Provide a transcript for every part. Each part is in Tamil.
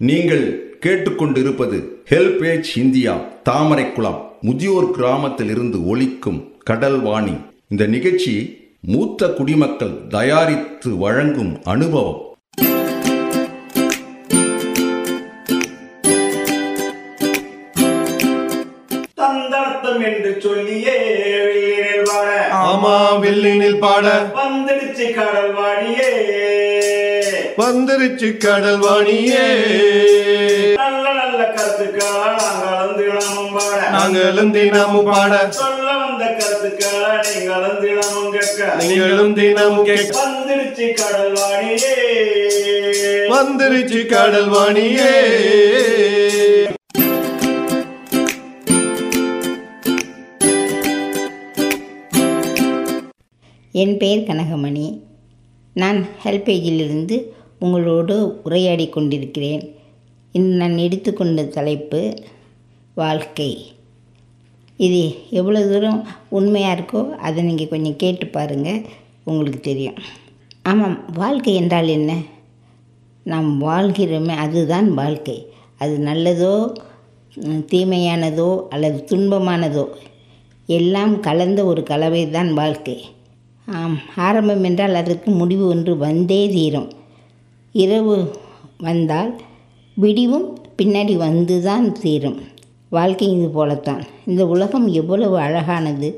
நீங்கள் கேட்டுக்கொண்டிருப்பது ஹெல்பேஜ் இந்தியா தாமரைக்குளம் முதியோர் கிராமத்தில் இருந்து ஒலிக்கும் கடல் வாணி இந்த நிகழ்ச்சி மூத்த குடிமக்கள் தயாரித்து வழங்கும் அனுபவம். தந்தனத்தம் என்று சொல்லியே வெள்ளினில் வாழ ஆமா வில்லினில் பாட வந்துடுச்சு கடல் வாடியே வந்துருச்சு கடல் வாணியே நல்ல நல்ல கருத்துக்களா நாங்களும் தினமும் பாட. நாங்களும் தினமும் பாட. சொல்ல வந்த கருத்துக்களா நீங்களும் தினமும் கேட்க. நீங்களும் தினமும் கேட்க. வந்துடுச்சு கடல் வாடியே வந்துருச்சு கடல் வாணியே என் பெயர் கனகமணி. நான் ஹெல்பேஜிலிருந்து உங்களோடு உரையாடி கொண்டிருக்கிறேன். இன்று நான் எடுத்துக்கொண்ட தலைப்பு வாழ்க்கை. இது எவ்வளோ தூரம் உண்மையாக இருக்கோ அதை நீங்கள் கொஞ்சம் கேட்டு பாருங்கள் உங்களுக்கு தெரியும். ஆமாம் வாழ்க்கை என்றால் என்ன? நாம் வாழ்கிறோமே அதுதான் வாழ்க்கை. அது நல்லதோ தீமையானதோ அல்லது துன்பமானதோ எல்லாம் கலந்த ஒரு கலவை தான் வாழ்க்கை. ஆம் ஆரம்பம் என்றால் அதற்கு முடிவு ஒன்று வந்தே தீரும். இரவு வந்தால் விடிவும் பின்னாடி வந்து தான் தீரும் வாழ்க்கை இது போலத்தான். இந்த உலகம் எவ்வளவு அழகானது.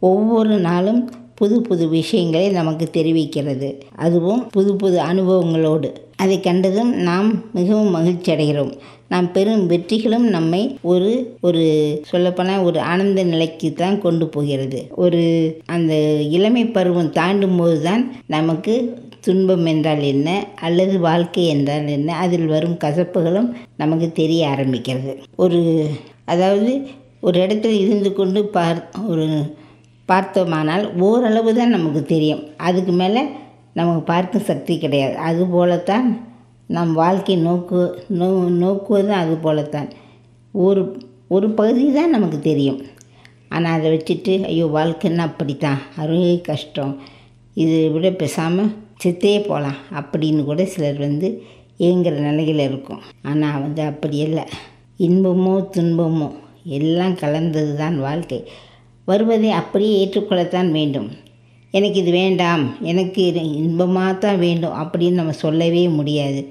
ஒவ்வொரு நாளும் புது புது விஷயங்களை நமக்கு தெரிவிக்கிறது. அதுவும் புது புது அனுபவங்களோடு. அதை கண்டதும் நாம் மிகவும் மகிழ்ச்சி அடைகிறோம் நாம் பெரும் வெற்றிகளும் நம்மை ஒரு ஒரு சொல்லப்போனால் ஒரு ஆனந்த நிலைக்கு தான் கொண்டு போகிறது. ஒரு அந்த இளமை பருவம் தாண்டும் போது தான் நமக்கு துன்பம் என்றால் என்ன? அல்லது வாழ்க்கை என்றால் என்ன? அதில் வரும் கசப்புகளும் நமக்கு தெரிய ஆரம்பிக்கிறது. ஒரு அதாவது ஒரு இடத்துல இருந்து கொண்டு பார் ஒரு பார்த்தோமானால் ஓரளவு தான் நமக்கு தெரியும். அதுக்கு மேலே நமக்கு பார்க்கும் சக்தி கிடையாது. அதுபோலத்தான் நம் வாழ்க்கை நோக்கு நோ நோக்குவதும் அது போலத்தான். ஒரு ஒரு பகுதி தான் நமக்கு தெரியும். ஆனால் அதை வச்சுட்டு ஐயோ வாழ்க்கைன்னா அப்படித்தான். அருகே கஷ்டம். இதை விட பேசாமல் செத்தே போகலாம். அப்படின்னு கூட சிலர் வந்து ஏங்குற நிலையில் இருக்கும். ஆனால் வந்து அப்படி இல்லை. இன்பமோ துன்பமோ எல்லாம் கலந்தது தான் வாழ்க்கை. வருவதை அப்படியே ஏற்றுக்கொள்ளத்தான் வேண்டும். எனக்கு இது வேண்டாம். எனக்கு இது இன்பமாக தான் வேண்டும் அப்படின்னு நம்ம சொல்லவே முடியாது.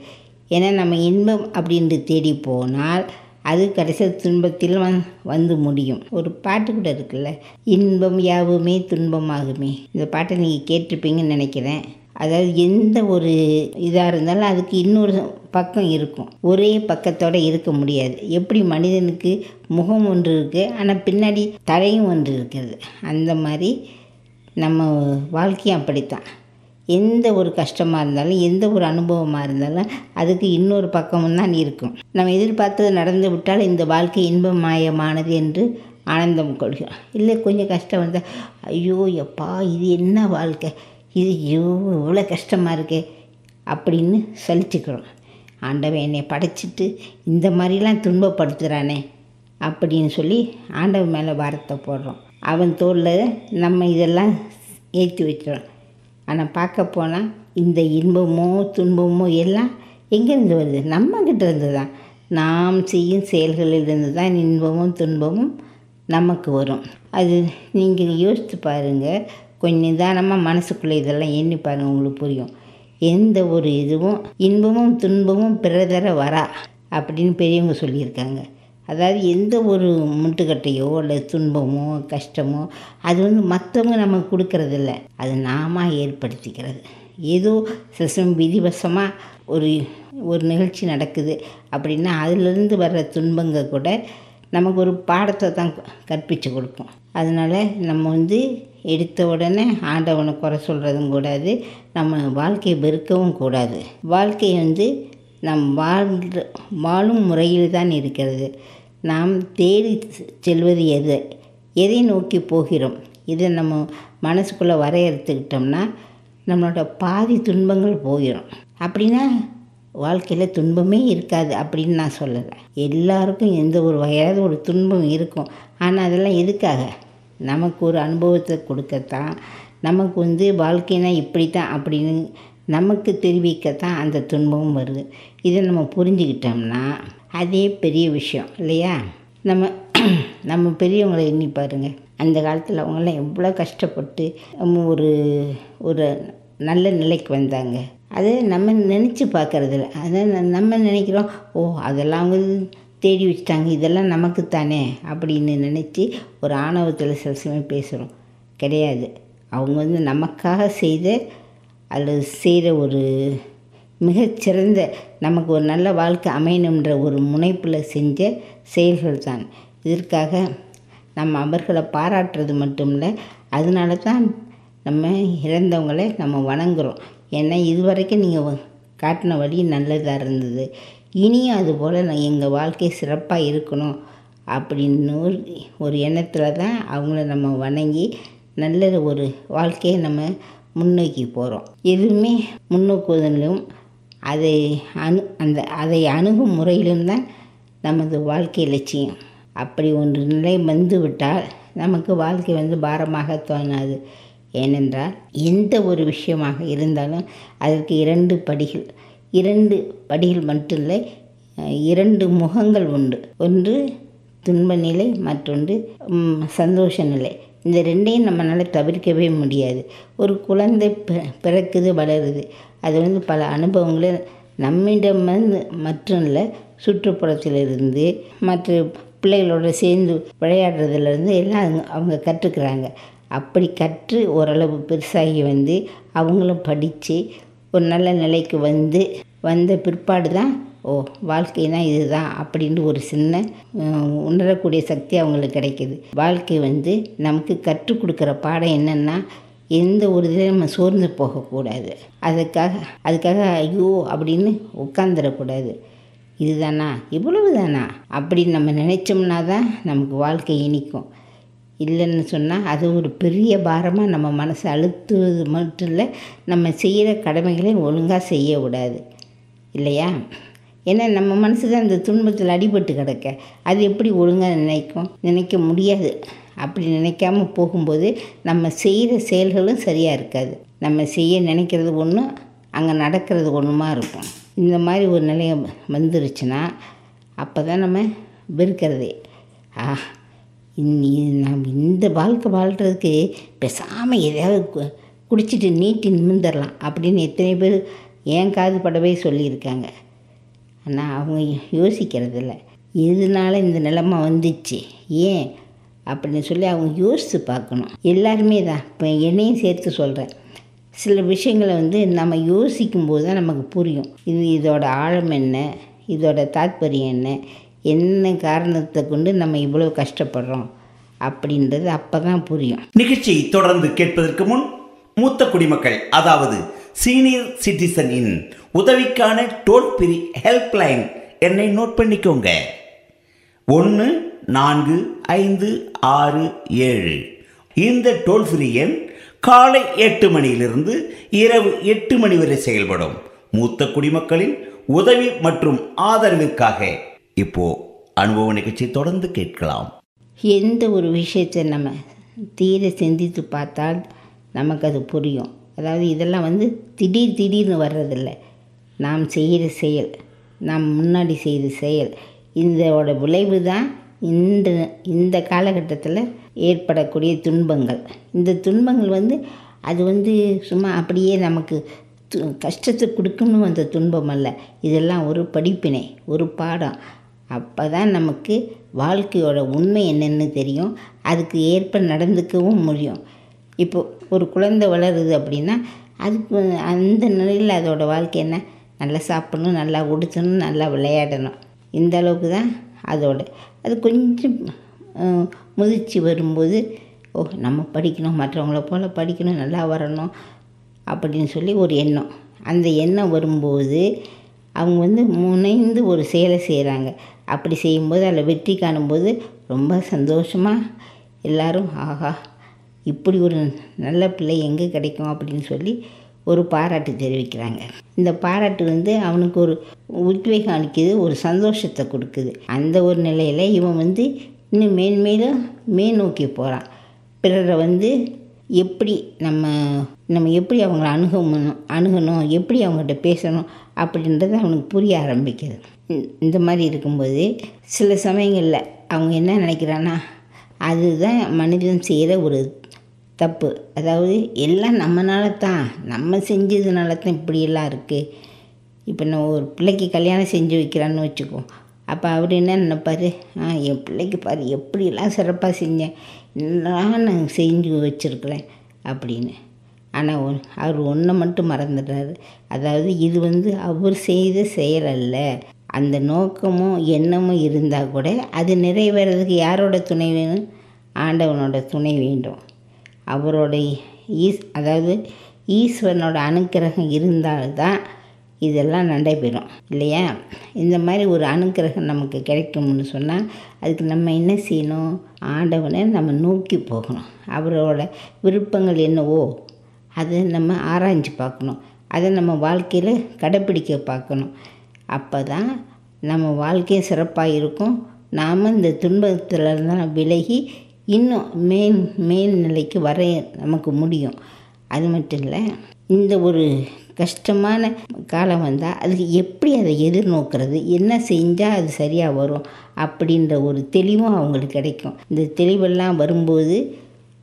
ஏன்னா நம்ம இன்பம் அப்படின்ட்டு தேடி போனால் அது கடைசி துன்பத்தில் வந் வந்து முடியும். ஒரு பாட்டு கூட இருக்குல்ல? இன்பம் யாவுமே துன்பமாகுமே. இந்த பாட்டை நீங்கள் கேட்டிருப்பீங்கன்னு நினைக்கிறேன். அதாவது எந்த ஒரு இதாக இருந்தாலும் அதுக்கு இன்னொரு பக்கம் இருக்கும். ஒரே பக்கத்தோடு இருக்க முடியாது. எப்படி மனிதனுக்கு முகம் ஒன்று இருக்குது ஆனால் பின்னாடி தலையும் ஒன்று இருக்கிறது அந்த மாதிரி நம்ம வாழ்க்கையும் அப்படித்தான். எந்த ஒரு கஷ்டமாக இருந்தாலும் எந்த ஒரு அனுபவமாக இருந்தாலும் அதுக்கு இன்னொரு பக்கமும் தான் இருக்கும். நம்ம எதிர்பார்த்தது நடந்து விட்டால் இந்த வாழ்க்கை இன்பமயமானது என்று ஆனந்தம் கொள்கிறோம். இல்லை கொஞ்சம் கஷ்டம் வந்தால் ஐயோ எப்பா இது என்ன வாழ்க்கை? இது ஐயோ இவ்வளோ கஷ்டமாக இருக்கே அப்படின்னு சலிச்சுக்கிறோம். ஆண்டவன் என்னை படைச்சிட்டு இந்த மாதிரிலாம் துன்பப்படுத்துகிறானே அப்படின்னு சொல்லி ஆண்டவன் மேலே வாரத்தை போடுறோம். அவன் தோளில் நம்ம இதெல்லாம் ஏற்றி வச்சிடும் ஆனால் பார்க்க போனால் இந்த இன்பமோ துன்பமோ எல்லாம் எங்கேருந்து வருது? நம்மக்கிட்ட இருந்து தான் நாம் செய்யும் செயல்களிலிருந்து தான் இன்பமும் துன்பமும் நமக்கு வரும். அது நீங்கள் யோசித்து பாருங்கள் கொஞ்சம் நிதானமாக மனசுக்குள்ளே இதெல்லாம் எண்ணி பாருங்கள் உங்களுக்கு புரியும். எந்த ஒரு இதுவும் இன்பமும் துன்பமும் பிறதர வரா அப்படின்னு பெரியவங்க சொல்லியிருக்காங்க. அதாவது எந்த ஒரு முட்டுக்கட்டையோ இல்லை துன்பமோ கஷ்டமோ அது வந்து மற்றவங்க நமக்கு கொடுக்கறதில்ல. அது நாம ஏற்படுத்திக்கிறது. ஏதோ சில சமயம் விதிவசமாக ஒரு ஒரு நிகழ்ச்சி நடக்குது அப்படின்னா அதிலிருந்து வர்ற துன்பங்க கூட நமக்கு ஒரு பாடத்தை தான் கற்பித்து கொடுக்கும். அதனால் நம்ம வந்து எடுத்த உடனே ஆண்டவனை குறை சொல்கிறதும் கூடாது நம்ம வாழ்க்கையை வெறுக்கவும் கூடாது. வாழ்க்கை வந்து நம் வாழ்கிற வாழும் முறையில் தான் இருக்கிறது. நாம் தேடி செல்வது எது எதை நோக்கி போகிறோம் இதை நம்ம மனசுக்குள்ளே வரையறுத்துக்கிட்டோம்னா நம்மளோட பாதி துன்பங்கள் போயிடும் அப்படின்னா வாழ்க்கையில் துன்பமே இருக்காது அப்படின்னு நான் சொல்லலை. எல்லாருக்கும் எந்த ஒரு வகையாவது ஒரு துன்பம் இருக்கும். ஆனால் அதெல்லாம் எதுக்காக? நமக்கு ஒரு அனுபவத்தை கொடுக்கத்தான். நமக்கு வந்து வாழ்க்கைனா இப்படி தான் அப்படின்னு நமக்கு தெரிவிக்கத்தான் அந்த துன்பமும் வருது. இதை நம்ம புரிஞ்சுக்கிட்டோம்னா அதே பெரிய விஷயம் இல்லையா? நம்ம நம்ம பெரியவங்களை எண்ணி பாருங்க. அந்த காலத்தில் அவங்களாம் எவ்வளோ கஷ்டப்பட்டு ஒரு ஒரு நல்ல நிலைக்கு வந்தாங்க. அது நம்ம நினச்சி பார்க்குறதில்ல. அதை நம்ம நினைக்கிறோம் ஓ அதெல்லாம் அவங்க தேடி வச்சுட்டாங்க இதெல்லாம் நமக்கு தானே? அப்படின்னு நினச்சி ஒரு ஆணவத்தில் சில சமயம் பேசுகிறோம் கிடையாது. அவங்க வந்து நமக்காக செய்த அல்லது செய்கிற ஒரு மிகச்சிறந்த நமக்கு ஒரு நல்ல வாழ்க்கை அமையணுன்ற ஒரு முனைப்பில் செஞ்ச செயல்கள் தான். இதற்காக நம்ம அவர்களை பாராட்டுறது மட்டும் இல்லை அதனால தான் நம்ம இறந்தவங்களை நம்ம வணங்குறோம். ஏன்னா இதுவரைக்கும் நீங்கள் காட்டின வழி நல்லதாக இருந்தது. இனியும் அதுபோல் நான் எங்கள் வாழ்க்கை சிறப்பாக இருக்கணும் அப்படின்னு ஒரு ஒரு எண்ணத்தில் தான் அவங்கள நம்ம வணங்கி நல்ல ஒரு வாழ்க்கையை நம்ம முன்னோக்கி போகிறோம் எதுவுமே முன்னோக்குவதிலும் அதை அணு அந்த அதை அணுகும் முறையிலும் தான் நமது வாழ்க்கை லட்சியம். அப்படி ஒன்று நிலை வந்து விட்டால் நமக்கு வாழ்க்கை வந்து பாரமாக தோணாது. ஏனென்றால் எந்த ஒரு விஷயமாக இருந்தாலும் அதற்கு இரண்டு படிகள் இரண்டு படிகள் மட்டும் இல்லை இரண்டு முகங்கள் உண்டு. ஒன்று துன்ப நிலை மற்றொன்று சந்தோஷ நிலை இந்த ரெண்டையும் நம்மளால் தவிர்க்கவே முடியாது. ஒரு குழந்தை பிறக்குது வளருது. அது வந்து பல அனுபவங்களை நம்மிடம் மற்றும் இல்லை சுற்றுப்புறத்திலிருந்து மற்ற பிள்ளைகளோட சேர்ந்து விளையாடுறதுலேருந்து எல்லாம் அவங்க அவங்க கற்றுக்கிறாங்க. அப்படி கற்று ஓரளவு பெருசாகி வந்து அவங்களும் படித்து ஒரு நல்ல நிலைக்கு வந்து வந்த பிற்பாடு தான் ஓ வாழ்க்கைனா இதுதான் அப்படின்னு ஒரு சின்ன உணரக்கூடிய சக்தி அவங்களுக்கு கிடைக்கிது. வாழ்க்கை வந்து நமக்கு கற்றுக் கொடுக்குற பாடம் என்னென்னா எந்த ஒரு இதில் நம்ம சோர்ந்து போகக்கூடாது. அதுக்காக அதுக்காக ஐயோ அப்படின்னு உட்காந்துடக்கூடாது இதுதானா? இவ்வளவு தானா அப்படின்னு நம்ம நினச்சோம்னா தான் நமக்கு வாழ்க்கை இனிக்கும். இல்லைன்னு சொன்னால் அது ஒரு பெரிய பாரமாக நம்ம மனசை அழுத்துவது மட்டும் இல்லை நம்ம செய்கிற கடமைகளை ஒழுங்காக செய்ய விடாது. இல்லையா? ஏன்னா நம்ம மனசு தான் இந்த துன்பத்தில் அடிபட்டு கிடக்க அது எப்படி ஒழுங்காக நினைக்கும்? நினைக்க முடியாது. அப்படி நினைக்காம போகும்போது நம்ம செய்கிற செயல்களும் சரியாக இருக்காது. நம்ம செய்ய நினைக்கிறது ஒன்று அங்கே நடக்கிறது ஒன்றுமா இருக்கும். இந்த மாதிரி ஒரு நிலையை வந்துருச்சுன்னா அப்போ தான் நம்ம வெறுக்கிறதே. ஆ நாம் இந்த வாழ்க்கை வாழ்கிறதுக்கு பேசாமல் எதையாவது கு- குடிச்சிட்டு நீட்டி நிமிர்ந்துடலாம் அப்படின்னு எத்தனை பேர் ஏன் காது படவே சொல்லியிருக்காங்க. ஆனால் அவங்க யோசிக்கிறதில்ல. இதனால் இந்த நிலைமை வந்துச்சு? ஏன்? அப்படின்னு சொல்லி அவங்க யோசித்து பார்க்கணும். எல்லாருமே தான் இப்போ என்னையும் சேர்த்து சொல்கிறேன் சில விஷயங்களை வந்து நம்ம யோசிக்கும்போது தான் நமக்கு புரியும். இது இதோட ஆழம் என்ன? இதோட தாத்பரியம் என்ன? என்ன காரணத்தை கொண்டு நம்ம இவ்வளோ கஷ்டப்படுறோம் அப்படின்றது அப்போ தான் புரியும். நிகழ்ச்சியை தொடர்ந்து கேட்பதற்கு முன் மூத்த குடிமக்கள் அதாவது சீனியர் சிட்டிசனின் உதவிக்கான டோல் ஃப்ரீ ஹெல்ப்லைன் என்னை நோட் பண்ணிக்கோங்க. ஒன்று நான்கு ஐந்து ஆறு ஏழு. இந்த டோல் ஃப்ரீ எண் காலை எட்டு மணியிலிருந்து இரவு எட்டு மணி வரை செயல்படும். மூத்த குடிமக்களின் உதவி மற்றும் ஆதரவிற்காக இப்போ அனுபவ நிகழ்ச்சி தொடர்ந்து கேட்கலாம். எந்த ஒரு விஷயத்தை நம்ம தீர சிந்தித்து பார்த்தால் நமக்கு அது புரியும். அதாவது இதெல்லாம் வந்து திடீர் திடீர்னு வர்றதில்லை. நாம் செய்கிற செயல் நாம் முன்னாடி செய்த செயல். இதோட விளைவு தான் இந்த இந்த காலகட்டத்தில் ஏற்படக்கூடிய துன்பங்கள். இந்த துன்பங்கள் வந்து அது வந்து சும்மா அப்படியே நமக்கு து- கஷ்டத்தை கொடுக்கணும் அந்த துன்பம் அல்ல. இதெல்லாம் ஒரு படிப்பினை ஒரு பாடம். அப்போ தான் நமக்கு வாழ்க்கையோட உண்மை என்னென்னு தெரியும். அதுக்கு ஏற்ப நடந்துக்கவும் முடியும். இப்போ ஒரு குழந்தை வளருது அப்படின்னா அதுக்கு அந்த நிலையில் அதோட வாழ்க்கை என்ன? நல்லா சாப்பிடணும் நல்லா உடுத்தணும் நல்லா விளையாடணும். இந்த அளவுக்கு தான் அதோட. அது கொஞ்சம் முதிர்ச்சி வரும்போது ஓ நம்ம படிக்கணும் மற்றவங்கள போல் படிக்கணும் நல்லா வரணும் அப்படின்னு சொல்லி ஒரு எண்ணம். அந்த எண்ணம் வரும்போது அவங்க வந்து முனைந்து ஒரு செயலை செய்கிறாங்க அப்படி செய்யும்போது அதில் வெற்றி காணும்போது ரொம்ப சந்தோஷமாக எல்லோரும் ஆஹா இப்படி ஒரு நல்ல பிள்ளை எங்கே கிடைக்கும்? அப்படின்னு சொல்லி ஒரு பாராட்டு தெரிவிக்கிறாங்க. இந்த பாராட்டு வந்து அவனுக்கு ஒரு உத்வேகம் அளிக்குது ஒரு சந்தோஷத்தை கொடுக்குது. அந்த ஒரு நிலையில் இவன் வந்து இன்னும் மேன்மேலும் மேல் நோக்கி போகிறான் பிறரை வந்து எப்படி நம்ம நம்ம எப்படி அவங்கள அணுகணும் அணுகணும் எப்படி அவங்ககிட்ட பேசணும் அப்படின்றது அவனுக்கு புரிய ஆரம்பிக்குது. இந்த- மாதிரி இருக்கும்போது சில சமயங்களில் அவங்க என்ன நினைக்கிறான்னா அதுதான் மனிதன் செய்கிற ஒரு தப்பு. அதாவது எல்லாம் நம்மனால தான் நம்ம செஞ்சதுனால தான் இப்படியெல்லாம் இருக்குது இப்போ நான் ஒரு பிள்ளைக்கு கல்யாணம் செஞ்சு வைக்கிறான்னு வச்சுக்கோ. அப்போ அவர் என்ன நினைப்பார்? ஆ என் பிள்ளைக்கு பாரு எப்படியெல்லாம் சிறப்பாக செஞ்சேன். எல்லாம் நான் செஞ்சு வச்சுருக்குறேன் அப்படின்னு. ஆனால் ஒன் அவர் ஒன்றை மட்டும் மறந்துடுறாரு. அதாவது இது வந்து அவர் செய்த செயல் அல்ல. அந்த நோக்கமும் எண்ணமும் இருந்தால் கூட அது நிறைவேறதுக்கு யாரோட துணை வேணும்? ஆண்டவனோட துணை வேண்டும். அவரோட ஈஸ் அதாவது ஈஸ்வரனோட அனுக்கிரகம் இருந்தால்தான் இதெல்லாம் நடைபெறும் இல்லையா? இந்த மாதிரி ஒரு அனுக்கிரகம் நமக்கு கிடைக்கும்னு சொன்னால் அதுக்கு நம்ம என்ன செய்யணும்? ஆண்டவனை நம்ம நோக்கி போகணும். அவரோட விருப்பங்கள் என்னவோ அதை நம்ம ஆராய்ஞ்சு பார்க்கணும். அதை நம்ம வாழ்க்கையில் கடைப்பிடிக்க பார்க்கணும். அப்போ தான் நம்ம வாழ்க்கையும் சிறப்பாக இருக்கும். நாம் இந்த துன்பத்தில் இருந்தால் விலகி இன்னும் மேல் நிலைக்கு வர நமக்கு முடியும். அது மட்டும் இல்லை இந்த ஒரு கஷ்டமான காலம் வந்தால் அதுக்கு எப்படி அதை எதிர்நோக்கிறது? என்ன செஞ்சால் அது சரியாக வரும்? அப்படின்ற ஒரு தெளிவும் அவங்களுக்கு கிடைக்கும். இந்த தெளிவெல்லாம் வரும்போது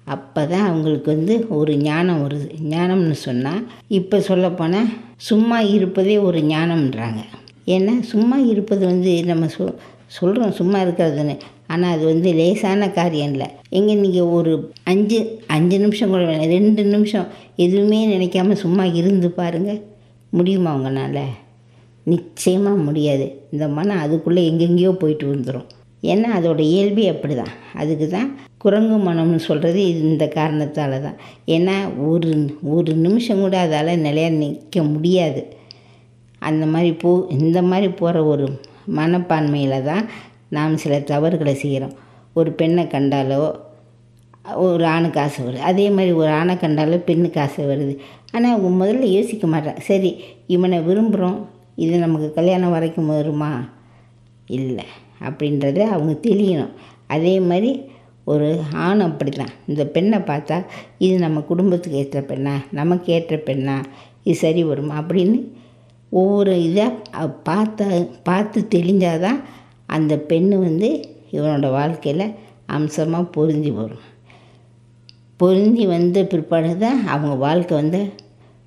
அப்போ தான் அவங்களுக்கு வந்து ஒரு ஞானம் வருது. ஞானம்னு சொன்னால் இப்போ சொல்லப்போனால் சும்மா இருப்பதே ஒரு ஞானம்ன்றாங்க. ஏன்னா சும்மா இருப்பது வந்து நம்ம சொ சொல்கிறோம் சும்மா இருக்கிறதுன்னு ஆனால் அது வந்து லேசான காரியம் இல்லை. எங்கே நீங்கள் ஒரு அஞ்சு அஞ்சு நிமிஷம் கூட வேணாம் ரெண்டு நிமிஷம் எதுவுமே நினைக்காம சும்மா இருந்து பாருங்கள் முடியுமா உங்களால்? நிச்சயமாக முடியாது. இந்த மனம் அதுக்குள்ளே எங்கெங்கேயோ போயிட்டு வந்துடும் ஏன்னா அதோட இயல்பே அப்படி தான் அதுக்கு தான் குரங்கு மனம்னு சொல்கிறது இந்த காரணத்தால் தான் ஏன்னா ஒரு ஒரு நிமிஷம் கூட அதால் நிலையா நிற்க முடியாது. அந்த மாதிரி போ இந்த மாதிரி போகிற ஒரு மனப்பான்மையில் தான் நாம் சில தவறுகளை செய்கிறோம். ஒரு பெண்ணை கண்டாலோ ஒரு ஆணுக்கு ஆசை வருது. அதே மாதிரி ஒரு ஆணை கண்டாலோ பெண்ணுக்கு ஆசை வருது. ஆனால் அவங்க முதல்ல யோசிக்க மாட்டேன் சரி இவனை விரும்புகிறோம் இது நமக்கு கல்யாணம் வரைக்கும் வருமா? இல்லை. அப்படின்றத அவங்க தெரியணும் அதே மாதிரி ஒரு ஆண் அப்படி தான் இந்த பெண்ணை பார்த்தா இது நம்ம குடும்பத்துக்கு ஏற்ற பெண்ணா? நமக்கு ஏற்ற பெண்ணா? இது சரி வருமா? அப்படின்னு ஒவ்வொரு இதாக பார்த்த பார்த்து தெளிஞ்சாதான் அந்த பெண் வந்து இவனோட வாழ்க்கையில் அம்சமாக பொருந்தி வரும். பொருந்தி வந்த பிற்பாடு தான் அவங்க வாழ்க்கை வந்து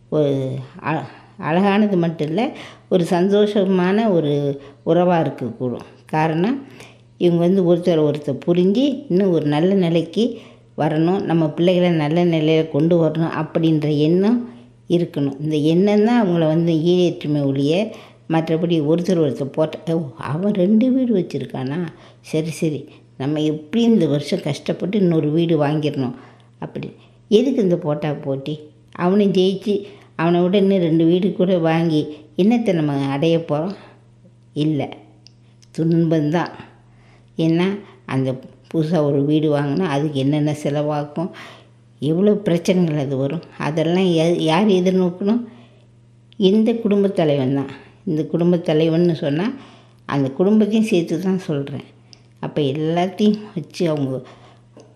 ஒரு அ- அழகானது மட்டும் இல்லை ஒரு சந்தோஷமான ஒரு உறவாக இருக்கக்கூடும். காரணம் இவங்க வந்து ஒருத்தர் ஒருத்தர் புரிஞ்சு இன்னும் ஒரு நல்ல நிலைக்கு வரணும் நம்ம பிள்ளைகளை நல்ல நிலையில் கொண்டு வரணும் அப்படின்ற எண்ணம் இருக்கணும். இந்த எண்ணம் தான் அவங்கள வந்து ஈழேற்றுமை ஒழிய மற்றபடி ஒருத்தர் ஒருத்தர் போட்ட ஓ அவன் ரெண்டு வீடு வச்சுருக்கானா? சரி சரி நம்ம எப்படி இந்த வருஷம் கஷ்டப்பட்டு இன்னொரு வீடு வாங்கிடணும்? அப்படி. எதுக்கு இந்த போட்டா போட்டி? அவனை ஜெயிச்சு அவனை விட இன்னும் ரெண்டு வீடு கூட வாங்கி என்னத்தை நம்ம அடைய போகிறோம் இல்லை. துன்பந்தான் ஏன்னா அந்த புதுசாக ஒரு வீடு வாங்கினா அதுக்கு என்னென்ன செலவாகும்? எவ்வளோ பிரச்சனைகள் அது வரும்? அதெல்லாம் யார் எதிர்நோக்கணும்? இந்த குடும்பத் தலைவன் தான். இந்த குடும்பத் தலைவன் சொன்னால் அந்த குடும்பத்தையும் சேர்த்து தான் சொல்கிறேன் அப்போ எல்லாத்தையும் வச்சு அவங்க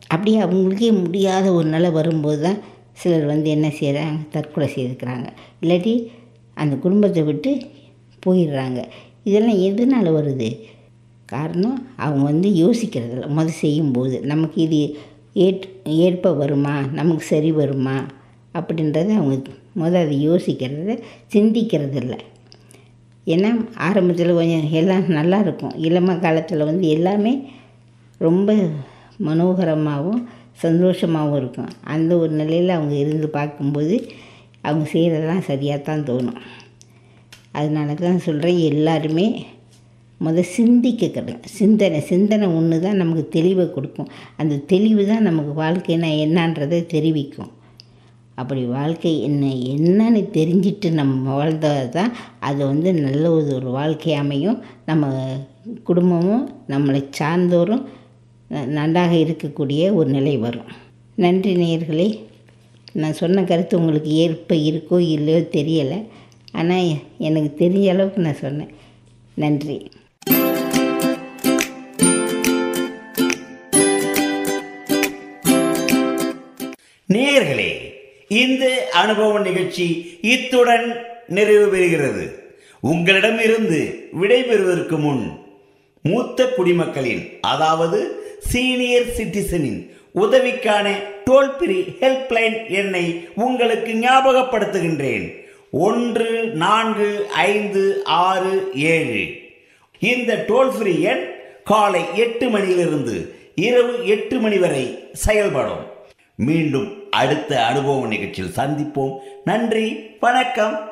அப்படியே அவங்களுக்கே முடியாத ஒரு நிலை வரும்போது தான் சிலர் வந்து என்ன செய்கிறாங்க தற்கொலை செய்துக்கிறாங்க. இல்லாட்டி அந்த குடும்பத்தை விட்டு போயிடுறாங்க. இதெல்லாம் எதனால் வருது? காரணம் அவங்க வந்து யோசிக்கிறதில்ல. முதல் செய்யும்போது நமக்கு இது ஏற் ஏற்ப வருமா? நமக்கு சரி வருமா? அப்படின்றத அவங்க முதல் அதை யோசிக்கிறத சிந்திக்கிறதில்ல. ஏன்னா ஆரம்பத்தில் கொஞ்சம் எல்லாம் நல்லா இருக்கும். இளம காலத்தில் வந்து எல்லாமே ரொம்ப மனோகரமாகவும் சந்தோஷமாகவும் இருக்கும். அந்த ஒரு நிலையில் அவங்க இருந்து பார்க்கும்போது அவங்க செய்கிறதெல்லாம் சரியாக தான் தோணும். அதனால தான் சொல்கிறேன் எல்லாருமே முத சிந்திக்க கிடங்க சிந்தனை சிந்தனை ஒன்று தான் நமக்கு தெளிவை கொடுக்கும். அந்த தெளிவு தான் நமக்கு வாழ்க்கைனா என்னன்றதை தெரிவிக்கும். அப்படி வாழ்க்கை என்ன என்னன்னு தெரிஞ்சிட்டு நம்ம வாழ்ந்தால் தான் அது வந்து நல்ல ஒரு ஒரு வாழ்க்கை அமையும். நம்ம குடும்பமும் நம்மளை சார்ந்தோரும் நன்றாக இருக்கக்கூடிய ஒரு நிலை வரும். நன்றி நேயர்களே. நான் சொன்ன கருத்து உங்களுக்கு ஏற்ப இருக்கோ இல்லையோ தெரியலை. ஆனால் எனக்கு தெரிஞ்ச அளவுக்கு நான் சொன்னேன். நன்றி. இந்த அனுபவ நிகழ்ச்சி இத்துடன் நிறைவு பெறுகிறது. உங்களிடமிருந்து விடைபெறுவதற்கு முன் மூத்த குடிமக்களின் அதாவது சீனியர் சிட்டிசனின் உதவிக்கான டோல் ஃப்ரீ ஹெல்ப்லைன் எண்ணை உங்களுக்கு ஞாபகப்படுத்துகின்றேன். ஒன்று நான்கு ஐந்து ஆறு ஏழு. இந்த டோல் ஃப்ரீ எண் காலை எட்டு மணியிலிருந்து இரவு எட்டு மணி வரை செயல்படும். மீண்டும் அடுத்த அனுபவ நிகழ்ச்சியில் சந்திப்போம். நன்றி வணக்கம்.